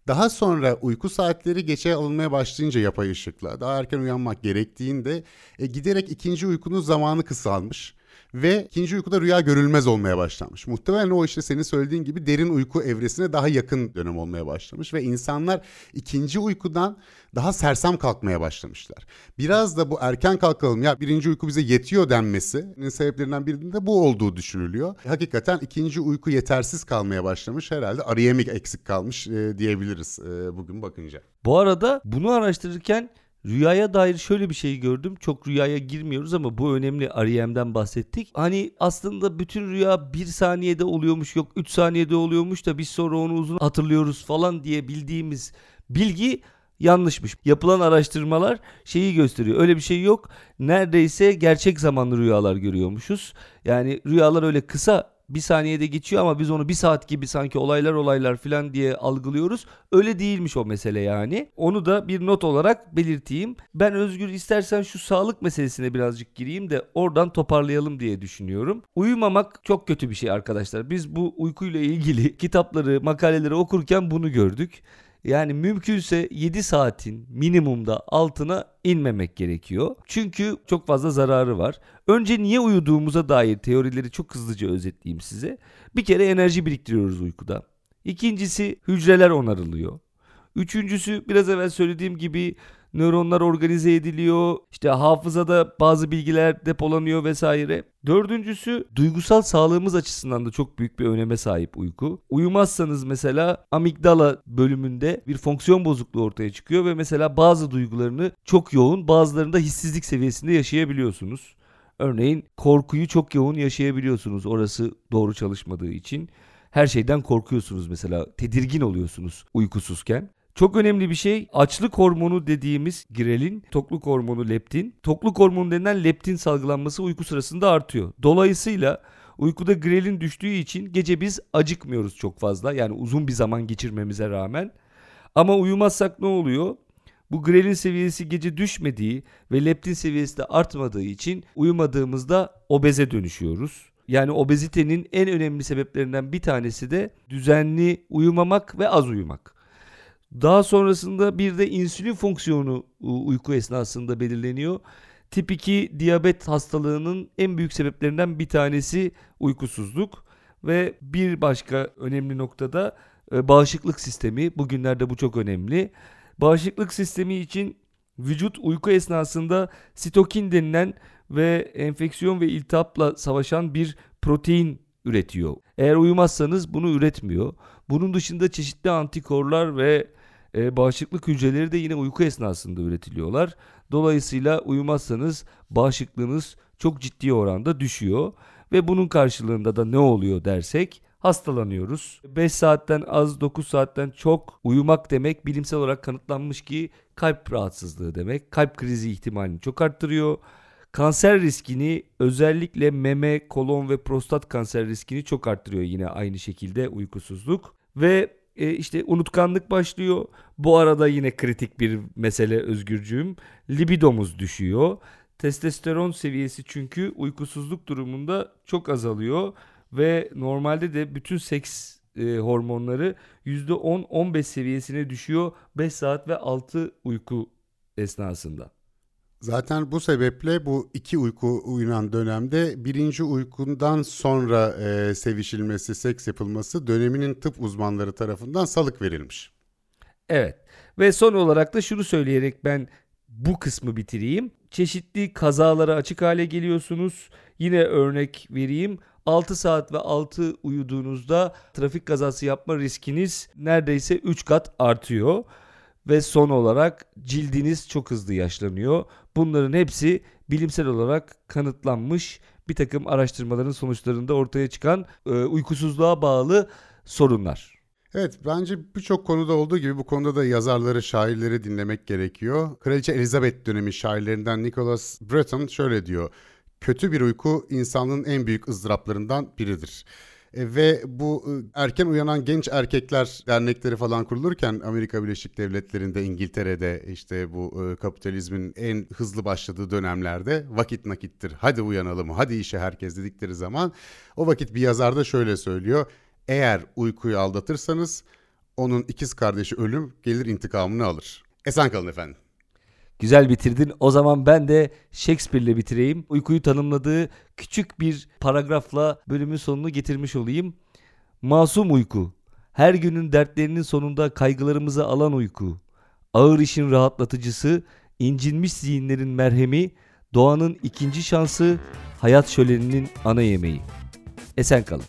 Daha sonra uyku saatleri geçe alınmaya başlayınca yapay ışıkla daha erken uyanmak gerektiğinde e, giderek ikinci uykunun zamanı kısalmış ve ikinci uykuda rüya görülmez olmaya başlamış. Muhtemelen o işte senin söylediğin gibi derin uyku evresine daha yakın dönem olmaya başlamış ve insanlar ikinci uykudan daha sersem kalkmaya başlamışlar. Biraz da bu erken kalkalım ya birinci uyku bize yetiyor denmesinin sebeplerinden birinin de bu olduğu düşünülüyor. Hakikaten ikinci uyku yetersiz kalmaya başlamış herhalde arayemik eksik kalmış e, diyebiliriz e, bugün bakınca. Bu arada bunu araştırırken Rüyaya dair şöyle bir şey gördüm. Çok rüyaya girmiyoruz ama bu önemli. REM'den bahsettik. Hani aslında bütün rüya bir saniyede oluyormuş yok 3 saniyede oluyormuş da biz sonra onu uzun hatırlıyoruz falan diye bildiğimiz bilgi yanlışmış. Yapılan araştırmalar şeyi gösteriyor. Öyle bir şey yok. Neredeyse gerçek zamanlı rüyalar görüyormuşuz. Yani rüyalar öyle kısa bir saniyede geçiyor ama biz onu bir saat gibi sanki olaylar olaylar falan diye algılıyoruz. Öyle değilmiş o mesele yani. Onu da bir not olarak belirteyim. Ben Özgür istersen şu sağlık meselesine birazcık gireyim de oradan toparlayalım diye düşünüyorum. Uyumamak çok kötü bir şey arkadaşlar. Biz bu uykuyla ilgili kitapları, makaleleri okurken bunu gördük. Yani mümkünse 7 saatin minimumda altına inmemek gerekiyor. Çünkü çok fazla zararı var. Önce niye uyuduğumuza dair teorileri çok hızlıca özetleyeyim size. Bir kere enerji biriktiriyoruz uykuda. İkincisi hücreler onarılıyor. Üçüncüsü biraz evvel söylediğim gibi nöronlar organize ediliyor. İşte hafızada bazı bilgiler depolanıyor vesaire. Dördüncüsü duygusal sağlığımız açısından da çok büyük bir öneme sahip uyku. Uyumazsanız mesela amigdala bölümünde bir fonksiyon bozukluğu ortaya çıkıyor ve mesela bazı duygularını çok yoğun bazılarında hissizlik seviyesinde yaşayabiliyorsunuz. Örneğin korkuyu çok yoğun yaşayabiliyorsunuz orası doğru çalışmadığı için. Her şeyden korkuyorsunuz mesela tedirgin oluyorsunuz uykusuzken. Çok önemli bir şey açlık hormonu dediğimiz grelin, tokluk hormonu leptin. Tokluk hormonu denilen leptin salgılanması uyku sırasında artıyor. Dolayısıyla uykuda grelin düştüğü için gece biz acıkmıyoruz çok fazla. Yani uzun bir zaman geçirmemize rağmen. Ama uyumazsak ne oluyor? Bu grelin seviyesi gece düşmediği ve leptin seviyesi de artmadığı için uyumadığımızda obeze dönüşüyoruz. Yani obezitenin en önemli sebeplerinden bir tanesi de düzenli uyumamak ve az uyumak. Daha sonrasında bir de insülin fonksiyonu uyku esnasında belirleniyor. Tip 2 diyabet hastalığının en büyük sebeplerinden bir tanesi uykusuzluk ve bir başka önemli noktada e, bağışıklık sistemi. Bugünlerde bu çok önemli. Bağışıklık sistemi için vücut uyku esnasında sitokin denilen ve enfeksiyon ve iltihapla savaşan bir protein üretiyor. Eğer uyumazsanız bunu üretmiyor. Bunun dışında çeşitli antikorlar ve e, bağışıklık hücreleri de yine uyku esnasında üretiliyorlar. Dolayısıyla uyumazsanız bağışıklığınız çok ciddi oranda düşüyor ve bunun karşılığında da ne oluyor dersek hastalanıyoruz. 5 saatten az 9 saatten çok uyumak demek bilimsel olarak kanıtlanmış ki kalp rahatsızlığı demek. Kalp krizi ihtimalini çok arttırıyor. Kanser riskini özellikle meme, kolon ve prostat kanser riskini çok arttırıyor yine aynı şekilde uykusuzluk. Ve e, işte unutkanlık başlıyor. Bu arada yine kritik bir mesele özgürcüğüm. Libidomuz düşüyor. Testosteron seviyesi çünkü uykusuzluk durumunda çok azalıyor ve normalde de bütün seks e, hormonları %10-15 seviyesine düşüyor 5 saat ve 6 uyku esnasında. Zaten bu sebeple bu iki uyku uyunan dönemde birinci uykundan sonra e, sevişilmesi, seks yapılması döneminin tıp uzmanları tarafından salık verilmiş. Evet ve son olarak da şunu söyleyerek ben bu kısmı bitireyim. Çeşitli kazalara açık hale geliyorsunuz. Yine örnek vereyim. 6 saat ve 6 uyuduğunuzda trafik kazası yapma riskiniz neredeyse 3 kat artıyor. Ve son olarak cildiniz çok hızlı yaşlanıyor. Bunların hepsi bilimsel olarak kanıtlanmış bir takım araştırmaların sonuçlarında ortaya çıkan e, uykusuzluğa bağlı sorunlar. Evet bence birçok konuda olduğu gibi bu konuda da yazarları, şairleri dinlemek gerekiyor. Kraliçe Elizabeth dönemi şairlerinden Nicholas Breton şöyle diyor. Kötü bir uyku insanlığın en büyük ızdıraplarından biridir. E, ve bu e, erken uyanan genç erkekler dernekleri falan kurulurken Amerika Birleşik Devletleri'nde, İngiltere'de işte bu e, kapitalizmin en hızlı başladığı dönemlerde vakit nakittir. Hadi uyanalım, hadi işe herkes dedikleri zaman o vakit bir yazar da şöyle söylüyor. Eğer uykuyu aldatırsanız onun ikiz kardeşi ölüm gelir intikamını alır. Esen kalın efendim. Güzel bitirdin. O zaman ben de Shakespeare'le bitireyim. Uykuyu tanımladığı küçük bir paragrafla bölümün sonunu getirmiş olayım. Masum uyku. Her günün dertlerinin sonunda kaygılarımızı alan uyku. Ağır işin rahatlatıcısı, incinmiş zihinlerin merhemi, doğanın ikinci şansı, hayat şöleninin ana yemeği. Esen kalın.